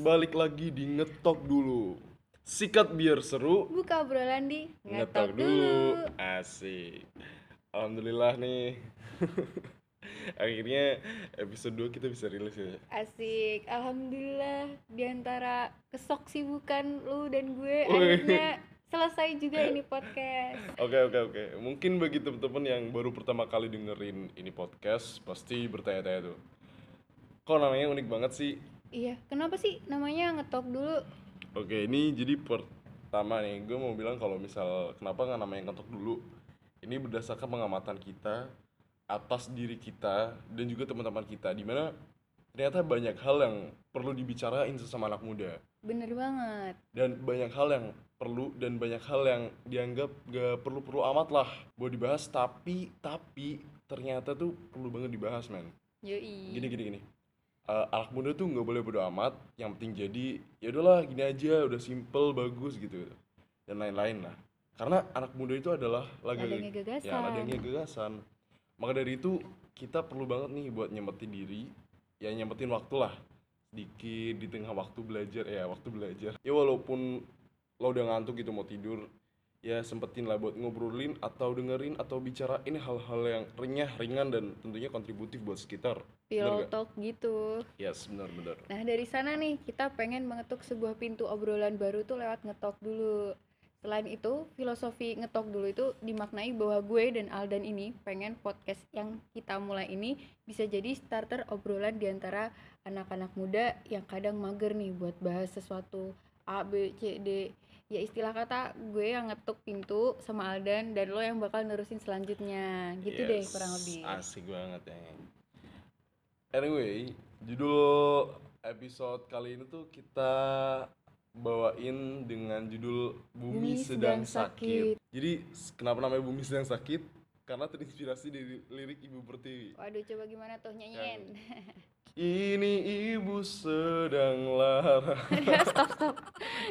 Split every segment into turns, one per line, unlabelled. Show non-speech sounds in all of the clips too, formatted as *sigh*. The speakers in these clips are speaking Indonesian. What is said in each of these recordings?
Balik lagi di ngetok dulu. Sikat biar seru,
Buka obrolan di
ngetok dulu. Asik. Alhamdulillah nih. *laughs* Akhirnya episode 2 kita bisa rilis ya.
Asik, alhamdulillah di antara kesok sibukan lu dan gue akhirnya selesai juga ini podcast. *laughs*
Oke oke oke. Mungkin bagi teman-teman yang baru pertama kali dengerin ini podcast pasti bertanya-tanya tuh. Kok namanya unik banget sih?
Iya, kenapa sih namanya ngetok dulu?
Oke, ini jadi pertama nih, gue mau bilang kalau misal kenapa nggak namanya ngetok dulu. Ini berdasarkan pengamatan kita atas diri kita dan juga teman-teman kita, di mana ternyata banyak hal yang perlu dibicarain sesama anak muda
Bener banget.
dan banyak hal yang perlu dan banyak hal yang dianggap gak perlu-perlu amat lah buat dibahas tapi tapi ternyata tuh perlu banget dibahas men
Yoi.
gini gini gini Eh, anak muda tuh nggak boleh bodo amat. Yang penting jadi ya udahlah gini aja udah simple bagus gitu. Dan lain-lain lah. Karena anak muda itu adalah lagi
Ladangnya gagasan.
ya ladangnya gagasan maka dari itu kita perlu banget nih buat nyempetin diri. Ya nyempetin waktu lah. Sedikit di tengah waktu belajar. Ya waktu belajar. Ya walaupun lo udah ngantuk gitu mau tidur ya sempetin lah buat ngobrolin atau dengerin atau bicarain hal-hal yang renyah ringan dan tentunya kontributif buat sekitar
Pillow talk gitu.
Yes, benar-benar.
Nah dari sana nih kita pengen mengetuk sebuah pintu obrolan baru tuh lewat ngetok dulu. Selain itu, filosofi ngetok dulu itu dimaknai bahwa gue dan Aldan ini pengen podcast yang kita mulai ini bisa jadi starter obrolan di antara anak-anak muda yang kadang mager nih buat bahas sesuatu A, B, C, D. Ya istilah kata gue yang ngetuk pintu sama Aldan dan lo yang bakal nerusin selanjutnya. Gitu deh
Yes,
kurang lebih.
Asik banget ya. Anyway, judul episode kali ini tuh kita bawain dengan judul Bumi,
Bumi
Sedang,
Sedang
sakit. Jadi s- kenapa namanya Bumi Sedang Sakit? Karena terinspirasi dari lirik Ibu Pertiwi.
Waduh coba gimana tuh nyanyiin. *laughs*
Ini ibu sedang lara. *laughs*
stop stop.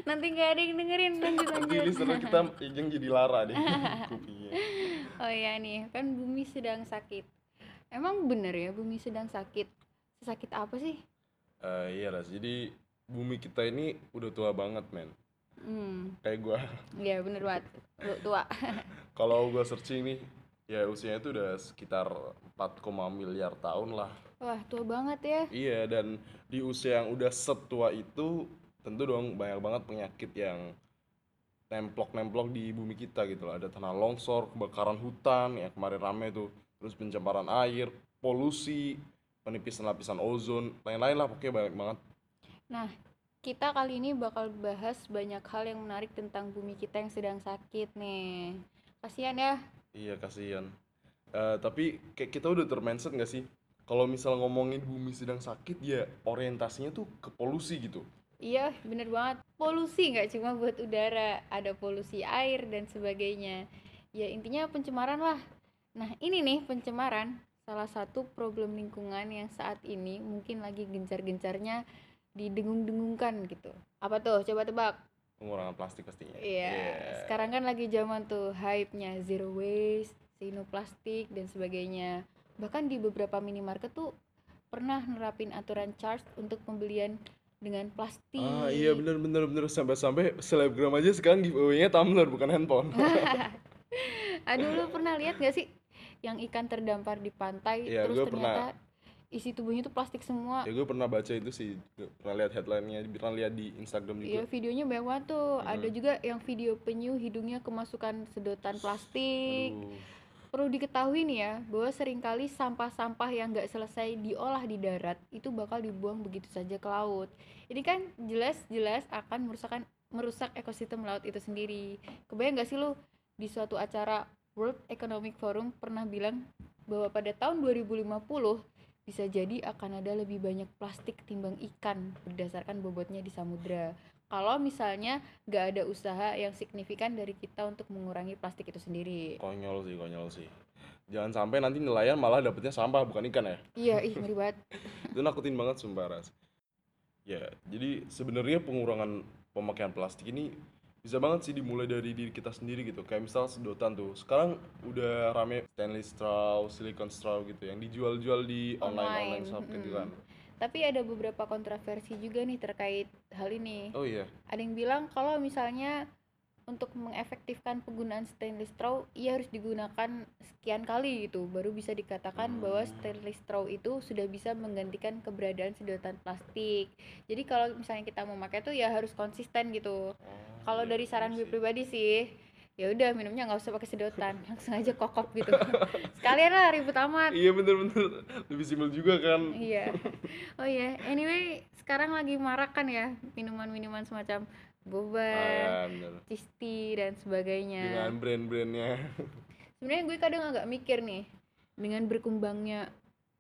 Nanti nggak ada yang dengerin lanjut
Nanti
lanjut.
listener kita yang jadi lara deh *laughs* kupingnya.
Oh iya nih, kan bumi sedang sakit. Emang bener ya bumi sedang sakit? Sakit apa sih?
Eh, iya Ras, jadi bumi kita ini udah tua banget men.
Hmm,
Kayak gua
iya bener banget. Tua. *laughs*
kalau gua searching nih ya usianya itu udah sekitar 4, miliar tahun lah
Wah tua banget ya.
iya dan di usia yang udah setua itu tentu dong banyak banget penyakit yang nemplok-nemplok di bumi kita gitu loh ada tanah longsor kebakaran hutan yang kemarin rame tuh terus pencemaran air polusi penipisan lapisan ozon lain-lain lah pokoknya banyak banget
Nah, kita kali ini bakal bahas banyak hal yang menarik tentang bumi kita yang sedang sakit nih. Kasihan ya.
iya kasihan Eh, tapi kayak kita udah termindset gak sih kalau misal ngomongin bumi sedang sakit ya orientasinya tuh ke polusi gitu
Iya, bener banget. Polusi nggak cuma buat udara, ada polusi air dan sebagainya. Ya intinya pencemaran lah. Nah ini nih pencemaran, salah satu problem lingkungan yang saat ini mungkin lagi gencar-gencarnya didengung-dengungkan gitu. Apa tuh? Coba tebak.
pengurangan plastik pastinya
Iya, sekarang kan lagi zaman tuh hype-nya zero waste, zero plastik dan sebagainya. Bahkan di beberapa minimarket tuh pernah nerapin aturan charge untuk pembelian dengan plastik.
Ah iya bener bener bener sampai-sampai selebgram aja sekarang giveaway-nya tumbler bukan handphone. *laughs*
Aduh, lu pernah lihat gak sih yang ikan terdampar di pantai
Iya,
terus ternyata isi tubuhnya tuh plastik semua.
ya gue pernah baca itu sih, pernah lihat headline-nya, pernah lihat di Instagram
Iya,
juga.
videonya banyak banget tuh. Ada
Mm-mm.
juga yang video penyu hidungnya kemasukan sedotan plastik.
Aduh.
Perlu diketahui nih ya, bahwa sering kali sampah-sampah yang nggak selesai diolah di darat itu bakal dibuang begitu saja ke laut. Ini kan jelas-jelas akan merusakkan merusak ekosistem laut itu sendiri. Kebayang nggak sih lu di suatu acara World Economic Forum pernah bilang bahwa pada tahun 2050 bisa jadi akan ada lebih banyak plastik ketimbang ikan berdasarkan bobotnya di samudra. Kalau misalnya nggak ada usaha yang signifikan dari kita untuk mengurangi plastik itu sendiri.
Konyol sih, konyol sih. Jangan sampai nanti nelayan malah dapetnya sampah bukan ikan ya.
Iya, ih ngeri banget. *laughs*
Itu nakutin banget sumpah Ras. Ya, jadi sebenarnya pengurangan pemakaian plastik ini bisa banget sih dimulai dari diri kita sendiri gitu kayak misal sedotan tuh sekarang udah rame stainless straw, silicone straw gitu yang dijual-jual di online online
Online,
shop gitu
mm.
kan
Tapi ada beberapa kontroversi juga nih terkait hal ini.
Oh iya.
Ada yang bilang kalau misalnya untuk mengefektifkan penggunaan stainless straw, ia harus digunakan sekian kali gitu, baru bisa dikatakan bahwa
Hmm.
stainless straw itu sudah bisa menggantikan keberadaan sedotan plastik. Jadi kalau misalnya kita mau pakai tuh ya harus konsisten gitu.
Oh,
Kalau
iya,
dari saran gue pribadi sih, ya udah minumnya nggak usah pakai sedotan, *laughs* langsung aja kokop gitu. *laughs* Sekalian lah ribut amat.
Iya bener-bener lebih simpel juga kan.
Iya. Oh iya, anyway, sekarang lagi marak kan ya minuman-minuman semacam boba,
Ah, ya,
tea dan sebagainya.
Dengan brand-brandnya.
Sebenarnya gue kadang agak mikir nih, dengan berkembangnya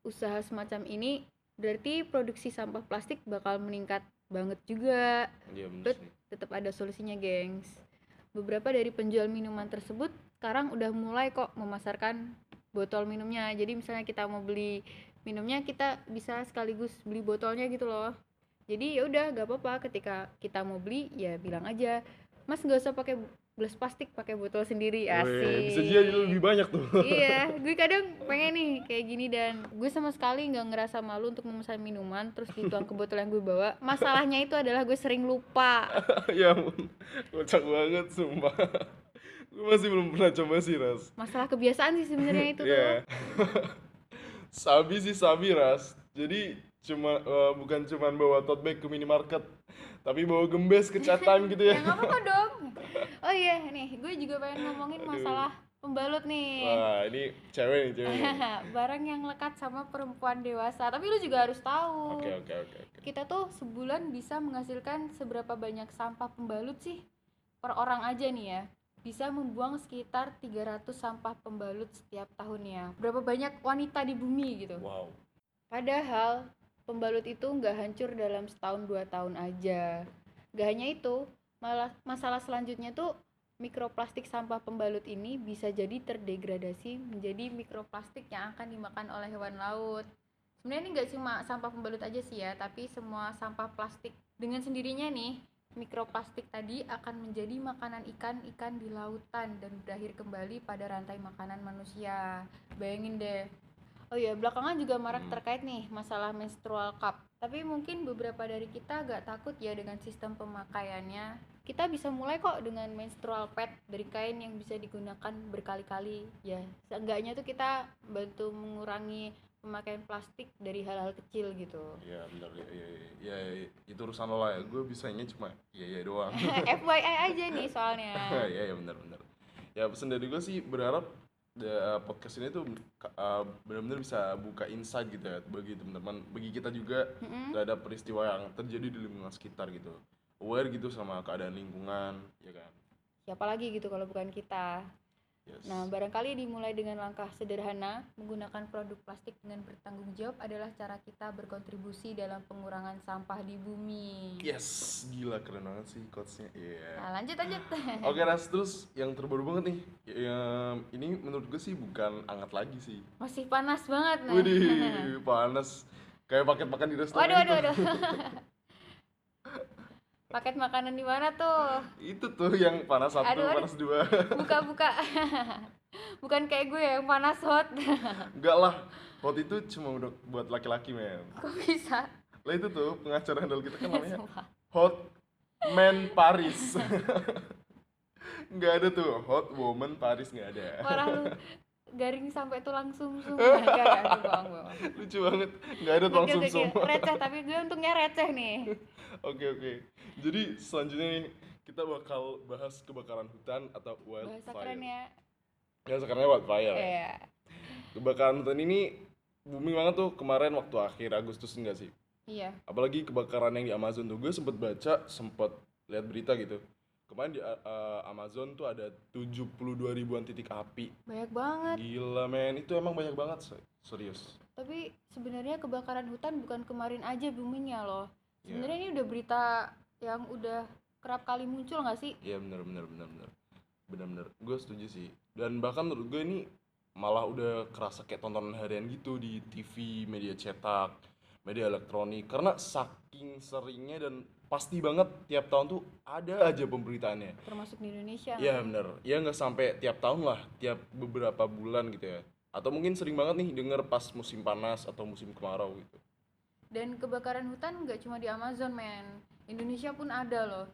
usaha semacam ini, berarti produksi sampah plastik bakal meningkat banget juga.
Iya sih.
Tetap ada solusinya, gengs. Beberapa dari penjual minuman tersebut sekarang udah mulai kok memasarkan botol minumnya. Jadi misalnya kita mau beli minumnya, kita bisa sekaligus beli botolnya gitu loh. Jadi ya udah, gak apa-apa ketika kita mau beli ya bilang aja, Mas nggak usah pakai gelas plastik, pakai botol sendiri. Asik.
bisa jadi lebih banyak tuh.
iya, *laughs* gue kadang pengen nih kayak gini dan gue sama sekali nggak ngerasa malu untuk memesan minuman terus dituang ke botol yang gue bawa. Masalahnya itu adalah gue sering lupa. *laughs*
ya ampun. Kocak banget sumpah. *laughs* Gue masih belum pernah coba sih, Ras.
Masalah kebiasaan sih sebenarnya itu tuh.
Iya. sabi sih sabi, Ras. Jadi cuma eh, bukan cuman bawa tote bag ke minimarket, tapi bawa gembes ke chat time gitu ya.
Ya nggak apa-apa dong. Oh iya, nih gue juga pengen ngomongin
Aduh.
masalah pembalut nih.
Wah, ini cewek nih, cewek. *laughs*
Barang yang lekat sama perempuan dewasa. Tapi lu juga harus tahu.
Oke, oke, oke, oke.
Kita tuh sebulan bisa menghasilkan seberapa banyak sampah pembalut sih? Per orang aja nih ya. Bisa membuang sekitar 300 sampah pembalut setiap tahunnya. Berapa banyak wanita di bumi gitu.
Wow.
Padahal pembalut itu nggak hancur dalam setahun dua tahun aja. Gak hanya itu, malah masalah selanjutnya tuh mikroplastik sampah pembalut ini bisa jadi terdegradasi menjadi mikroplastik yang akan dimakan oleh hewan laut. Sebenarnya ini nggak cuma sampah pembalut aja sih ya, tapi semua sampah plastik dengan sendirinya nih mikroplastik tadi akan menjadi makanan ikan-ikan di lautan dan berakhir kembali pada rantai makanan manusia. Bayangin deh, Oh iya, belakangan juga marak
Hmm.
terkait nih masalah menstrual cup. Tapi mungkin beberapa dari kita agak takut ya dengan sistem pemakaiannya. Kita bisa mulai kok dengan menstrual pad dari kain yang bisa digunakan berkali-kali. Ya, seenggaknya tuh kita bantu mengurangi pemakaian plastik dari hal-hal kecil gitu.
Iya, benar ya, ya, ya, ya, ya, itu urusan lo lah ya. Gue bisanya cuma iya iya doang. *laughs*
FYI aja nih soalnya. *laughs*
Iya, iya benar benar. Ya pesan dari gue sih berharap da- podcast ini tuh uh, benar-benar bisa buka insight gitu ya bagi teman-teman, bagi kita juga
Mm-mm.
terhadap peristiwa yang terjadi di lingkungan sekitar gitu. Aware gitu sama keadaan lingkungan, ya kan.
Siapa lagi gitu kalau bukan kita.
Yes.
Nah, barangkali dimulai dengan langkah sederhana, menggunakan produk plastik dengan bertanggung jawab adalah cara kita berkontribusi dalam pengurangan sampah di bumi.
Yes, gila keren banget sih quotes-nya. Iya.
Nah, lanjut lanjut. *gasps*
Oke, Ras, terus yang terbaru banget nih. Yang ini menurut gue sih bukan hangat lagi sih.
Masih panas banget nah.
Widih, *laughs* panas. Kayak paket makan di restoran.
Waduh, waduh,
itu.
waduh. *laughs* Paket makanan di mana tuh?
Itu tuh yang panas satu,
Aduh,
panas dua.
Buka-buka. *laughs* Bukan kayak gue yang panas hot.
Enggak lah. Hot itu cuma udah buat laki-laki, men.
Kok bisa?
Lah itu tuh pengacara handal kita kan namanya. Hot Man Paris. *laughs* Nggak ada tuh Hot Woman Paris nggak ada.
Parah lu. Garing sampai tulang sumsum. *laughs* Enggak, enggak, enggak, bohong, bohong.
Lucu banget. Nggak ada tulang sumsum.
oke. Receh, tapi gue untungnya receh nih. *laughs*
Oke oke. Jadi selanjutnya nih kita bakal bahas kebakaran hutan atau
Bahasa
wildfire.
keren ya.
Ya sekarang wildfire. ya.
Iya.
Kebakaran hutan ini booming banget tuh kemarin waktu akhir Agustus enggak sih?
Iya.
Apalagi kebakaran yang di Amazon tuh gue sempet baca, sempet lihat berita gitu. Kemarin di uh, Amazon tuh ada 72 ribuan titik api.
Banyak banget.
Gila men, itu emang banyak banget se- serius.
Tapi sebenarnya kebakaran hutan bukan kemarin aja boomingnya loh.
Iya.
Sebenarnya ini udah berita yang udah kerap kali muncul nggak sih?
Iya bener bener bener bener bener bener gue setuju sih dan bahkan menurut gue ini malah udah kerasa kayak tontonan harian gitu di TV media cetak media elektronik karena saking seringnya dan pasti banget tiap tahun tuh ada aja pemberitaannya.
Termasuk di Indonesia.
Iya bener. Ya nggak sampai tiap tahun lah tiap beberapa bulan gitu ya. Atau mungkin sering banget nih denger pas musim panas atau musim kemarau gitu.
Dan kebakaran hutan nggak cuma di Amazon men. Indonesia pun ada loh.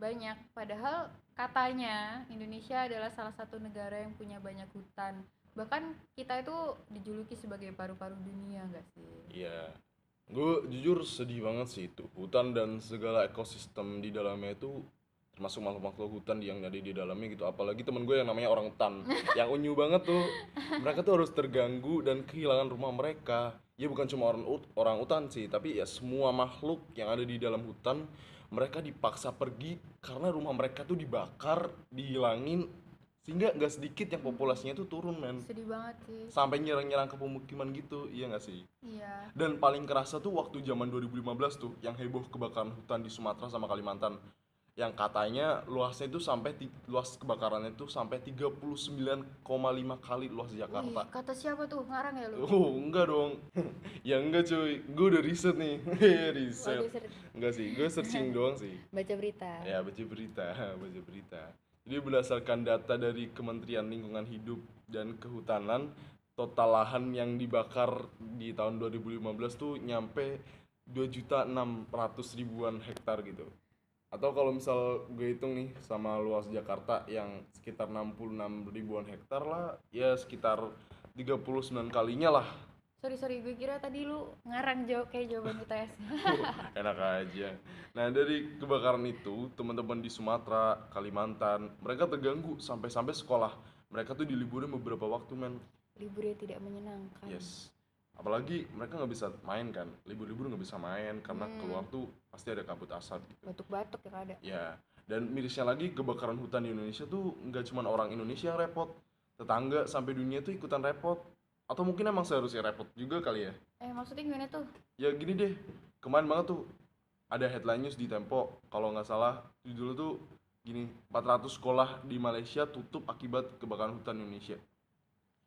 Banyak. Padahal katanya Indonesia adalah salah satu negara yang punya banyak hutan. Bahkan kita itu dijuluki sebagai paru-paru dunia nggak sih?
Iya. Gue jujur sedih banget sih itu. Hutan dan segala ekosistem di dalamnya itu termasuk makhluk-makhluk hutan yang ada di dalamnya gitu. Apalagi temen gue yang namanya orang hutan. *laughs* yang unyu banget tuh. Mereka tuh harus terganggu dan kehilangan rumah mereka. Ya bukan cuma orang orang hutan sih, tapi ya semua makhluk yang ada di dalam hutan mereka dipaksa pergi karena rumah mereka tuh dibakar, dihilangin sehingga nggak sedikit yang populasinya tuh turun men
sedih banget sih
sampai nyerang-nyerang ke pemukiman gitu iya nggak sih
iya
dan paling kerasa tuh waktu zaman 2015 tuh yang heboh kebakaran hutan di Sumatera sama Kalimantan yang katanya luasnya itu sampai luas kebakarannya itu sampai 39,5 kali luas Jakarta.
Wih, kata siapa tuh ngarang ya lu
Oh, enggak dong. *laughs* ya enggak cuy. Gue udah riset nih. *laughs* riset.
Waduh, ser-
Enggak sih, gue searching *laughs* doang sih.
baca berita
Ya, baca berita, baca berita. Jadi berdasarkan data dari Kementerian Lingkungan Hidup dan Kehutanan, total lahan yang dibakar di tahun 2015 tuh nyampe 2.600 ribuan hektar gitu. Atau kalau misal gue hitung nih sama luas Jakarta yang sekitar 66 ribuan hektar lah, ya sekitar 39 kalinya lah.
Sorry sorry gue kira tadi lu ngarang jawab kayak jawaban UTS *laughs*
enak aja. Nah dari kebakaran itu teman-teman di Sumatera, Kalimantan, mereka terganggu sampai-sampai sekolah. Mereka tuh diliburin beberapa waktu men.
liburnya tidak menyenangkan
Yes. Apalagi mereka nggak bisa main kan. Libur-libur nggak bisa main karena
Hmm.
keluar tuh pasti ada kabut asap gitu.
batuk-batuk yang ada
Ya. Dan mirisnya lagi kebakaran hutan di Indonesia tuh nggak cuma orang Indonesia yang repot. Tetangga sampai dunia tuh ikutan repot. Atau mungkin emang seharusnya repot juga kali ya.
eh maksudnya gimana tuh?
Ya gini deh. Kemarin banget tuh ada headline news di Tempo. Kalau nggak salah judulnya tuh gini 400 sekolah di Malaysia tutup akibat kebakaran hutan Indonesia.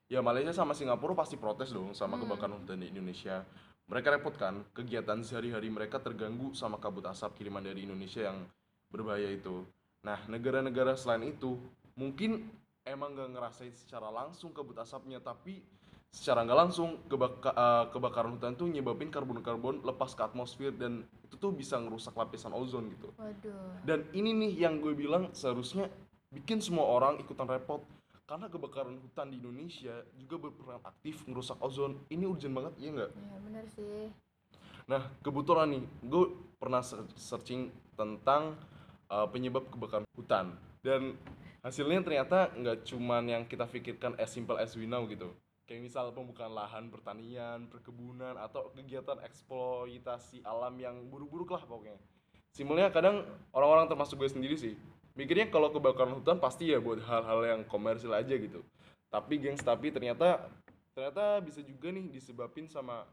Ya Malaysia sama Singapura pasti protes dong sama
Hmm.
kebakaran hutan di Indonesia. Mereka repot kan? Kegiatan sehari-hari mereka terganggu sama kabut asap kiriman dari Indonesia yang berbahaya itu. Nah negara-negara selain itu mungkin emang nggak ngerasain secara langsung kabut asapnya tapi secara nggak langsung kebaka- eh, kebakaran hutan tuh nyebabin karbon-karbon lepas ke atmosfer dan itu tuh bisa ngerusak lapisan ozon gitu.
Waduh.
Dan ini nih yang gue bilang seharusnya bikin semua orang ikutan repot. Karena kebakaran hutan di Indonesia juga berperan aktif ngerusak ozon. Ini urgent banget iya nggak?
Iya bener sih.
Nah kebetulan nih gue pernah searching tentang uh, penyebab kebakaran hutan. Dan hasilnya ternyata nggak cuman yang kita pikirkan as simple as we know gitu kayak misal pembukaan lahan pertanian perkebunan atau kegiatan eksploitasi alam yang buruk-buruk lah pokoknya. Simpelnya kadang orang-orang termasuk gue sendiri sih mikirnya kalau kebakaran hutan pasti ya buat hal-hal yang komersil aja gitu. Tapi gengs tapi ternyata ternyata bisa juga nih disebabin sama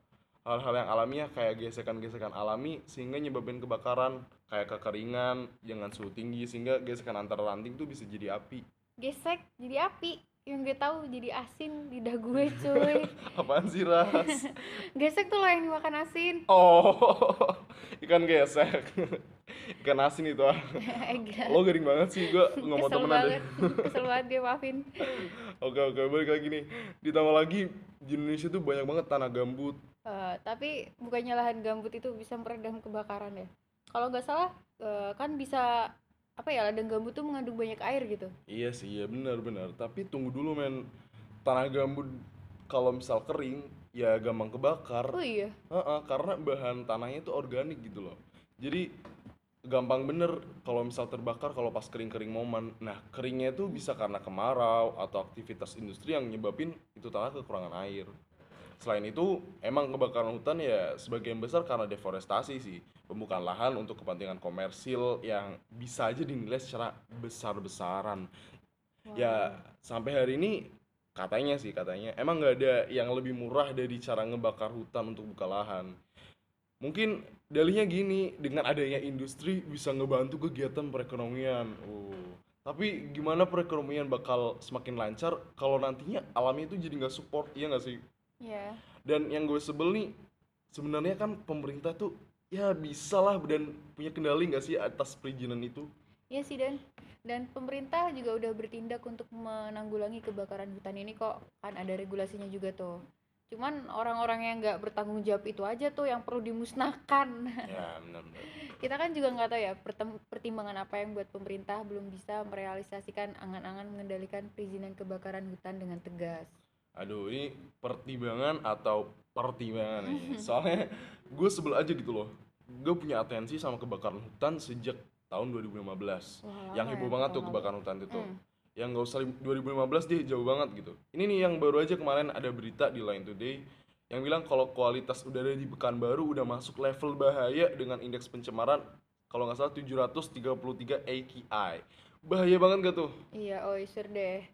hal-hal yang alamiah kayak gesekan-gesekan alami sehingga nyebabin kebakaran kayak kekeringan dengan suhu tinggi sehingga gesekan antara ranting tuh bisa jadi api.
Gesek jadi api yang gue tahu jadi asin lidah gue *laughs* cuy.
Apaan sih ras? *laughs*
Gesek tuh loh yang dimakan asin.
Oh *laughs* ikan gesek. Ikan asin itu ah. Lo garing banget sih gua ngomong
kesel
temenan deh.
banget. Kesel banget gue maafin.
Oke oke balik lagi nih. Ditambah lagi di Indonesia tuh banyak banget tanah gambut.
Eh, tapi bukannya lahan gambut itu bisa meredam kebakaran ya? Kalau nggak salah eh, kan bisa apa ya ladang gambut tuh mengandung banyak air gitu
Iya sih, iya benar-benar. Tapi tunggu dulu men, tanah gambut kalau misal kering ya gampang kebakar.
oh iya
Heeh, karena bahan tanahnya itu organik gitu loh. Jadi gampang bener kalau misal terbakar kalau pas kering-kering momen. Nah keringnya itu bisa karena kemarau atau aktivitas industri yang nyebabin itu tanah kekurangan air. Selain itu, emang kebakaran hutan ya sebagian besar karena deforestasi sih. Pembukaan lahan untuk kepentingan komersil yang bisa aja dinilai secara besar-besaran. Ya, sampai hari ini katanya sih katanya emang nggak ada yang lebih murah dari cara ngebakar hutan untuk buka lahan. Mungkin dalihnya gini, dengan adanya industri bisa ngebantu kegiatan perekonomian. Oh. Tapi gimana perekonomian bakal semakin lancar kalau nantinya alamnya itu jadi nggak support, iya nggak sih?
Ya
Dan yang gue sebel nih, sebenarnya kan pemerintah tuh ya bisa lah dan punya kendali nggak sih atas perizinan itu?
Iya sih dan. Dan pemerintah juga udah bertindak untuk menanggulangi kebakaran hutan ini kok. Kan ada regulasinya juga tuh. cuman orang-orang yang nggak bertanggung jawab itu aja tuh yang perlu dimusnahkan.
Ya benar-benar *laughs*
kita kan juga nggak tahu ya pertimbangan apa yang buat pemerintah belum bisa merealisasikan angan-angan mengendalikan perizinan kebakaran hutan dengan tegas
aduh ini pertimbangan atau pertimbangan nih *laughs* soalnya gue sebel aja gitu loh. Gue punya atensi sama kebakaran hutan sejak tahun 2015
Wah,
yang heboh
ya,
banget tuh kebakaran hutan itu.
Hmm.
yang nggak usah lim- 2015 deh jauh banget gitu. Ini nih yang baru aja kemarin ada berita di Line Today yang bilang kalau kualitas udara di Pekanbaru udah masuk level bahaya dengan indeks pencemaran kalau nggak salah 733 AQI bahaya banget gak tuh?
Iya, oh sure deh.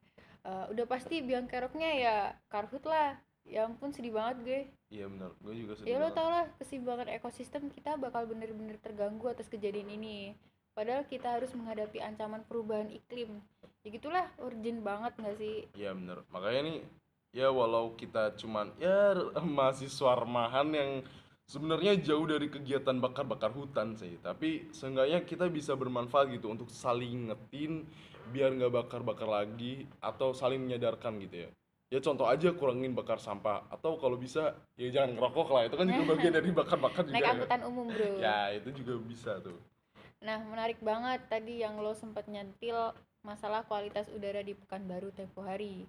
Eh, udah pasti biang keroknya ya karhut lah. Ya ampun sedih banget gue.
iya benar gue juga sedih
Ya lo
banget.
tau lah keseimbangan ekosistem kita bakal bener-bener terganggu atas kejadian ini. Padahal kita harus menghadapi ancaman perubahan iklim. Ya gitulah, urgent banget nggak sih?
Iya bener makanya nih ya walau kita cuman ya *laughs* mahasiswa remahan yang sebenarnya jauh dari kegiatan bakar-bakar hutan sih tapi seenggaknya kita bisa bermanfaat gitu untuk saling ngetin biar nggak bakar-bakar lagi atau saling menyadarkan gitu ya ya contoh aja kurangin bakar sampah atau kalau bisa ya jangan ngerokok lah itu kan juga bagian dari bakar-bakar juga
Naik
ya.
angkutan umum bro.
ya itu juga bisa tuh
Nah menarik banget tadi yang lo sempat nyentil masalah kualitas udara di Pekanbaru tempo hari.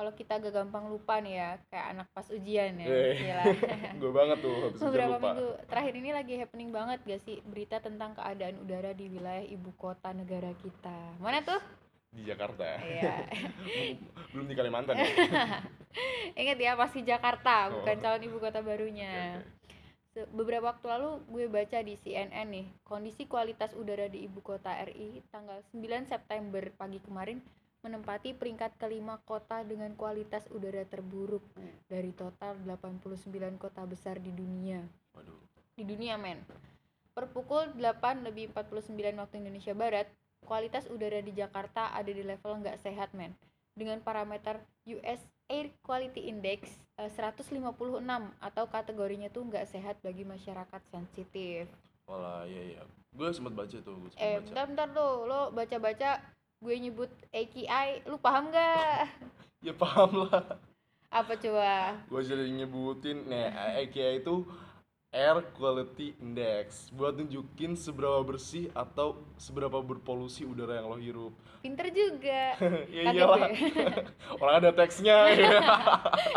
Kalau kita gak gampang lupa nih ya, kayak anak pas ujian ya.
Eh. *laughs* Gue banget tuh habis
Beberapa
lupa
minggu terakhir ini lagi happening banget gak sih berita tentang keadaan udara di wilayah ibu kota negara kita. Mana tuh?
di Jakarta
Iya. *laughs*
belum di Kalimantan ya *laughs*
Ingat ya masih Jakarta, bukan
Oh.
calon ibu kota barunya. Se- Beberapa waktu lalu gue baca di CNN nih, kondisi kualitas udara di ibu kota RI tanggal 9 September pagi kemarin menempati peringkat kelima kota dengan kualitas udara terburuk dari total 89 kota besar di dunia.
waduh
Di dunia men. Per pukul 8 lebih 49 waktu Indonesia Barat, kualitas udara di Jakarta ada di level nggak sehat men. Dengan parameter US Air Quality Index eh, 156 atau kategorinya tuh nggak sehat bagi masyarakat sensitif.
Walah, iya iya. Gue sempet baca tuh, sempet
Eh,
baca.
bentar bentar tuh, lo baca-baca gue nyebut AQI, lu paham nggak? *laughs*
Ya paham lah.
Apa coba?
Gue jadi nyebutin, nih AQI itu Air Quality Index buat nunjukin seberapa bersih atau seberapa berpolusi udara yang lo hirup.
Pinter juga. *laughs*
ya
Kaget
iyalah. *laughs* Orang ada teksnya. ya.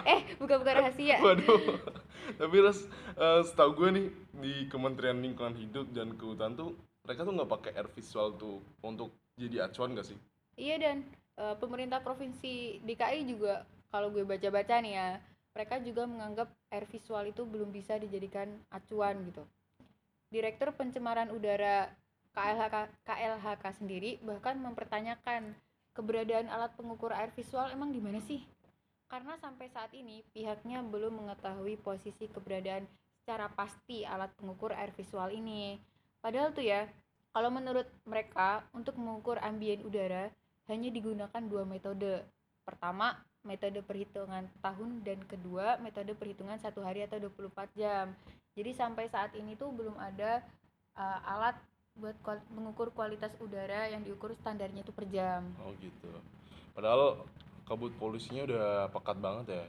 eh, buka-buka rahasia.
Waduh. Tapi res, eh, setahu gue nih di Kementerian Lingkungan Hidup dan Kehutanan tuh mereka tuh nggak pakai air visual tuh untuk jadi acuan gak sih?
Iya dan eh, pemerintah provinsi DKI juga kalau gue baca-baca nih ya, mereka juga menganggap air visual itu belum bisa dijadikan acuan gitu. Direktur Pencemaran Udara KLHK, KLHK sendiri bahkan mempertanyakan keberadaan alat pengukur air visual emang di mana sih? Karena sampai saat ini pihaknya belum mengetahui posisi keberadaan secara pasti alat pengukur air visual ini. Padahal tuh ya, kalau menurut mereka untuk mengukur ambien udara hanya digunakan dua metode. Pertama, metode perhitungan tahun dan kedua, metode perhitungan satu hari atau 24 jam. Jadi sampai saat ini tuh belum ada uh, alat buat kual- mengukur kualitas udara yang diukur standarnya itu per jam.
Oh gitu. Padahal kabut polusinya udah pekat banget ya.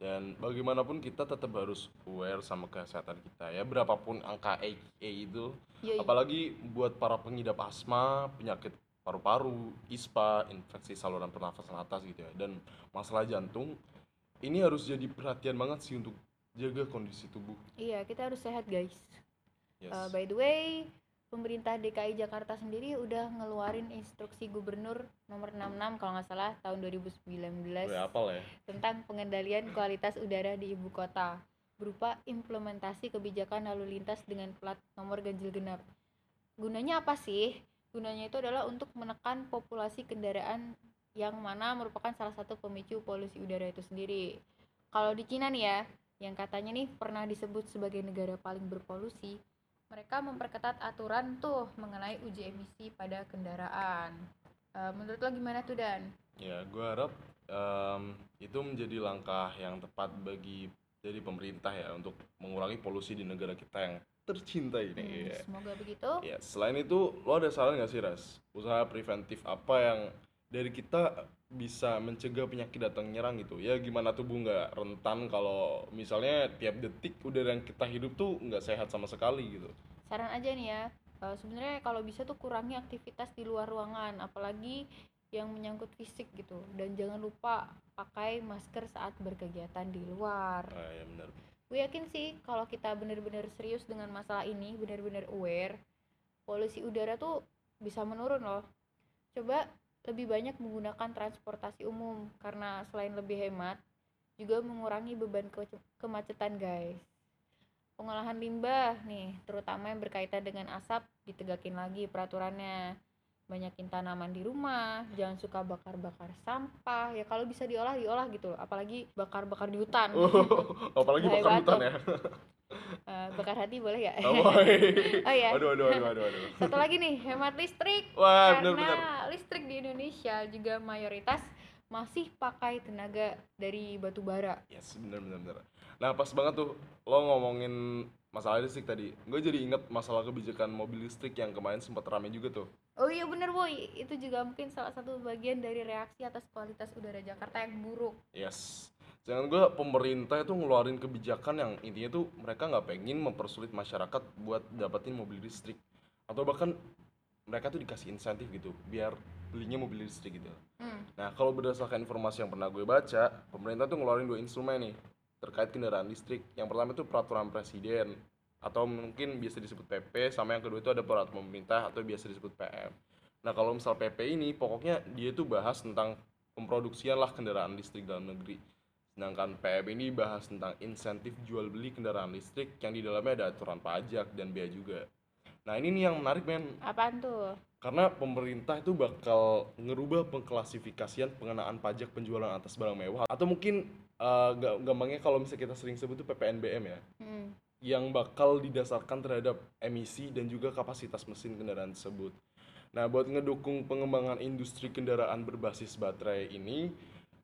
Dan bagaimanapun kita tetap harus aware sama kesehatan kita ya. Berapapun angka AQI itu,
Yoi.
apalagi buat para pengidap asma, penyakit paru-paru, ISPA, infeksi saluran pernafasan atas gitu ya. Dan masalah jantung, ini harus jadi perhatian banget sih untuk jaga kondisi tubuh.
Iya, kita harus sehat guys.
Yes.
Uh, by the way, pemerintah DKI Jakarta sendiri udah ngeluarin instruksi gubernur nomor 66 kalau nggak salah tahun 2019
Gue apal ya.
tentang pengendalian kualitas udara di ibu kota berupa implementasi kebijakan lalu lintas dengan plat nomor ganjil genap. Gunanya apa sih? Gunanya itu adalah untuk menekan populasi kendaraan yang mana merupakan salah satu pemicu polusi udara itu sendiri. Kalau di Cina nih ya, yang katanya nih pernah disebut sebagai negara paling berpolusi, mereka memperketat aturan tuh mengenai uji emisi pada kendaraan. Eh, menurut lo gimana tuh Dan?
Ya, gue harap em, itu menjadi langkah yang tepat bagi dari pemerintah ya untuk mengurangi polusi di negara kita yang tercinta ini.
Hmm,
ya.
semoga begitu.
Ya, selain itu, lo ada saran nggak sih, Ras? Usaha preventif apa yang dari kita bisa mencegah penyakit datang nyerang gitu. Ya gimana tubuh nggak rentan kalau misalnya tiap detik udara yang kita hidup tuh nggak sehat sama sekali gitu.
Saran aja nih ya. Eh, sebenarnya kalau bisa tuh kurangi aktivitas di luar ruangan apalagi yang menyangkut fisik gitu. Dan jangan lupa pakai masker saat berkegiatan di luar.
Ah, ya benar.
Gue yakin sih kalau kita bener-bener serius dengan masalah ini bener-bener aware polusi udara tuh bisa menurun loh. Coba lebih banyak menggunakan transportasi umum karena selain lebih hemat juga mengurangi beban ke- kemacetan guys. Pengolahan limbah nih terutama yang berkaitan dengan asap ditegakin lagi peraturannya. Banyakin tanaman di rumah jangan suka bakar-bakar sampah. Ya kalau bisa diolah diolah gitu apalagi bakar-bakar di hutan.
Oh, *laughs* apalagi bakar hutan ya.
Eh, bakar hati boleh ya
oh. *laughs*
Oh, iya.
aduh aduh aduh aduh aduh
satu lagi nih hemat listrik.
Wah
karena
benar. benar
listrik di Indonesia juga mayoritas masih pakai tenaga dari batu bara.
Yes benar benar benar. Nah pas banget tuh lo ngomongin masalah listrik tadi. Gue jadi inget masalah kebijakan mobil listrik yang kemarin sempat rame juga tuh.
Oh iya bener boy. Itu juga mungkin salah satu bagian dari reaksi atas kualitas udara Jakarta yang buruk.
Yes. Jangan gue pemerintah itu ngeluarin kebijakan yang intinya tuh mereka nggak pengen mempersulit masyarakat buat dapetin mobil listrik atau bahkan mereka tuh dikasih insentif gitu biar belinya mobil listrik gitu.
hmm.
Nah kalau berdasarkan informasi yang pernah gue baca, pemerintah tuh ngeluarin dua instrumen nih terkait kendaraan listrik. Yang pertama itu peraturan presiden atau mungkin biasa disebut PP, sama yang kedua itu ada peraturan pemerintah atau biasa disebut PM. Nah kalau misal PP ini pokoknya dia tuh bahas tentang pemproduksian lah kendaraan listrik dalam negeri. Sedangkan PM ini bahas tentang insentif jual beli kendaraan listrik yang di dalamnya ada aturan pajak dan bea juga. Nah ini nih yang menarik men,
apaan tuh
karena pemerintah itu bakal ngerubah pengklasifikasian pengenaan pajak penjualan atas barang mewah atau mungkin ga- gampangnya kalau misalnya kita sering sebut itu PPNBM ya
hmm.
yang bakal didasarkan terhadap emisi dan juga kapasitas mesin kendaraan tersebut. Nah, buat ngedukung pengembangan industri kendaraan berbasis baterai ini,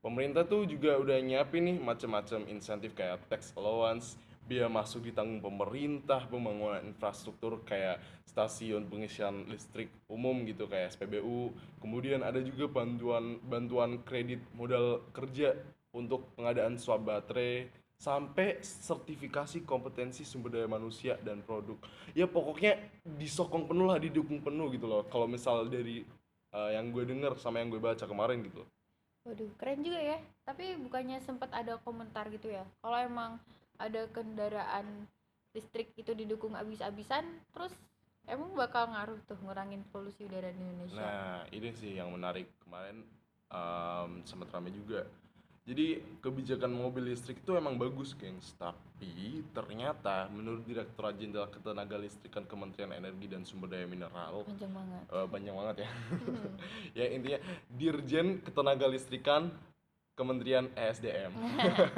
pemerintah tuh juga udah nyiapin nih macam-macam insentif kayak tax allowance, biaya masuk ditanggung pemerintah, pembangunan infrastruktur kayak stasiun pengisian listrik umum gitu kayak SPBU. Kemudian ada juga bantuan bantuan kredit modal kerja untuk pengadaan swab baterai sampai sertifikasi kompetensi sumber daya manusia dan produk. Ya pokoknya disokong penuh lah, didukung penuh gitu loh. Kalau misal dari eh, yang gue denger sama yang gue baca kemarin gitu.
Waduh, keren juga ya. Tapi bukannya sempat ada komentar gitu ya. Kalau emang ada kendaraan listrik itu didukung abis-abisan, terus emang bakal ngaruh tuh ngurangin polusi udara di Indonesia.
Nah, ini sih yang menarik kemarin em, sempat rame juga. Jadi kebijakan mobil listrik itu emang bagus, gengs. Tapi ternyata menurut Direktorat Jenderal Ketenaga Listrikan Kementerian Energi dan Sumber Daya Mineral
Panjang banget.
eh, banyak banget ya.
Hmm. *laughs*
ya intinya Dirjen Ketenaga Listrikan Kementerian ESDM.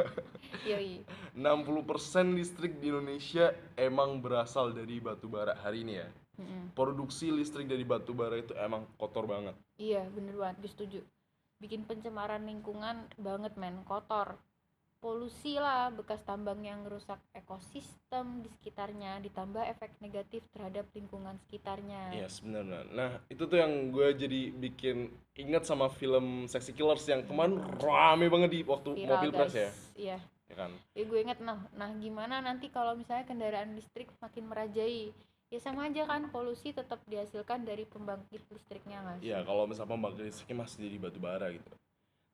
*laughs*
Yoi.
60% listrik di Indonesia emang berasal dari batu bara hari ini ya.
Mm-mm.
Produksi listrik dari batu bara itu emang kotor banget.
Iya, bener banget, gue setuju. Bikin pencemaran lingkungan banget men, kotor. Polusi lah, bekas tambang yang merusak ekosistem di sekitarnya, ditambah efek negatif terhadap lingkungan sekitarnya.
Yes, benar benar. Nah, itu tuh yang gue jadi bikin ingat sama film Sexy Killers yang kemarin rame banget di waktu
Viral,
mobil press ya.
Iya.
Ya kan?
Ya gue inget nah, nah gimana nanti kalau misalnya kendaraan listrik makin merajai? Ya sama aja kan, polusi tetap dihasilkan dari pembangkit listriknya sih?
Iya, kalau misalnya pembangkit listriknya masih jadi batu bara gitu.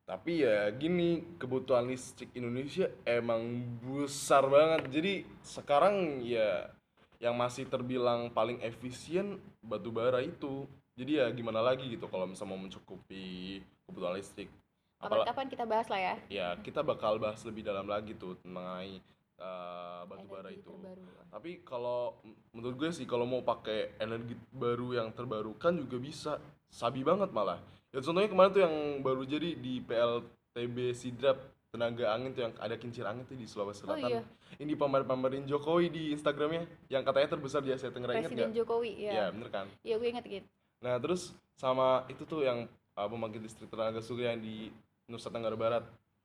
Tapi ya gini, kebutuhan listrik Indonesia emang besar banget. Jadi sekarang ya yang masih terbilang paling efisien batu bara itu. Jadi ya gimana lagi gitu kalau misalnya mau mencukupi kebutuhan listrik.
Kapan-kapan kita bahas lah ya.
ya kita bakal bahas lebih dalam lagi tuh mengenai uh, batu bara itu.
terbarukan.
Tapi kalau menurut gue sih kalau mau pakai energi baru yang terbarukan juga bisa. Sabi banget malah. Ya contohnya kemarin tuh yang baru jadi di PLTB Sidrap tenaga angin tuh yang ada kincir angin tuh di Sulawesi
Oh
Selatan.
iya,
Ini pamer-pamerin Jokowi di Instagramnya yang katanya terbesar di Asia Tenggara
Presiden
nggak?
Jokowi
Iya
ya.
bener kan.
Iya gue inget gitu.
Nah terus sama itu tuh yang uh, pembangkit listrik tenaga surya yang di Nusa Tenggara Barat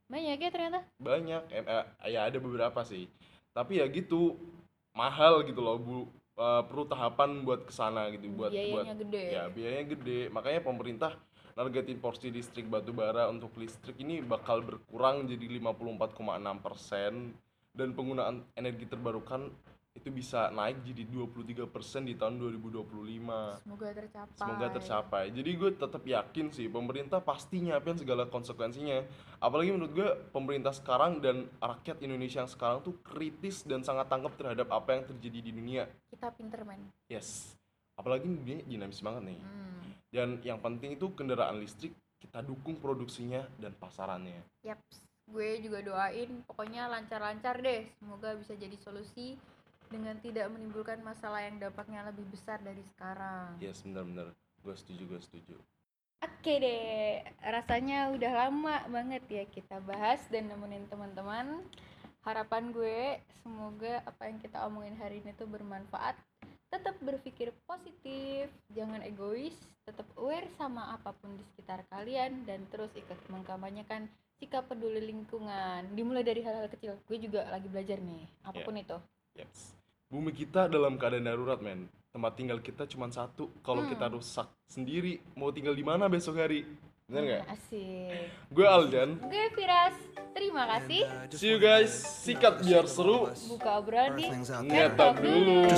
Banyak ya ternyata.
banyak. Eh, ya ada beberapa sih. Tapi ya gitu mahal gitu loh bu. Eh, perlu tahapan buat ke sana gitu buat buat
Biayanya gede.
ya biayanya gede. Makanya pemerintah nargetin porsi listrik batu bara untuk listrik ini bakal berkurang jadi 54,6% dan penggunaan energi terbarukan itu bisa naik jadi 23% di tahun 2025
Semoga tercapai.
semoga tercapai. Jadi gue tetap yakin sih pemerintah pasti nyiapin segala konsekuensinya. Apalagi menurut gue pemerintah sekarang dan rakyat Indonesia yang sekarang tuh kritis dan sangat tanggap terhadap apa yang terjadi di dunia.
Kita pinter men.
yes. Apalagi dunia dinamis banget nih.
Hmm.
dan yang penting itu kendaraan listrik kita dukung produksinya dan pasarannya.
Yaps, gue juga doain pokoknya lancar-lancar deh. Semoga bisa jadi solusi dengan tidak menimbulkan masalah yang dampaknya lebih besar dari sekarang.
yes benar-benar gue setuju gue setuju
Oke deh, rasanya udah lama banget ya kita bahas dan nemenin teman-teman. Harapan gue semoga apa yang kita omongin hari ini tuh bermanfaat. Tetap berpikir positif, jangan egois, tetap aware sama apa pun di sekitar kalian dan terus ikut mengkampanyekan sikap peduli lingkungan. Dimulai dari hal-hal kecil. Gue juga lagi belajar nih, apa pun itu.
yes bumi kita dalam keadaan darurat men. Tempat tinggal kita cuma satu. Kalau
Hmm.
kita rusak sendiri mau tinggal di mana besok hari? Bener nggak?
Hmm, Asik.
gue Aldan
Gue Firas, terima kasih.
see you guys. sikat biar seru.
Buka obrolan di
ngetok dulu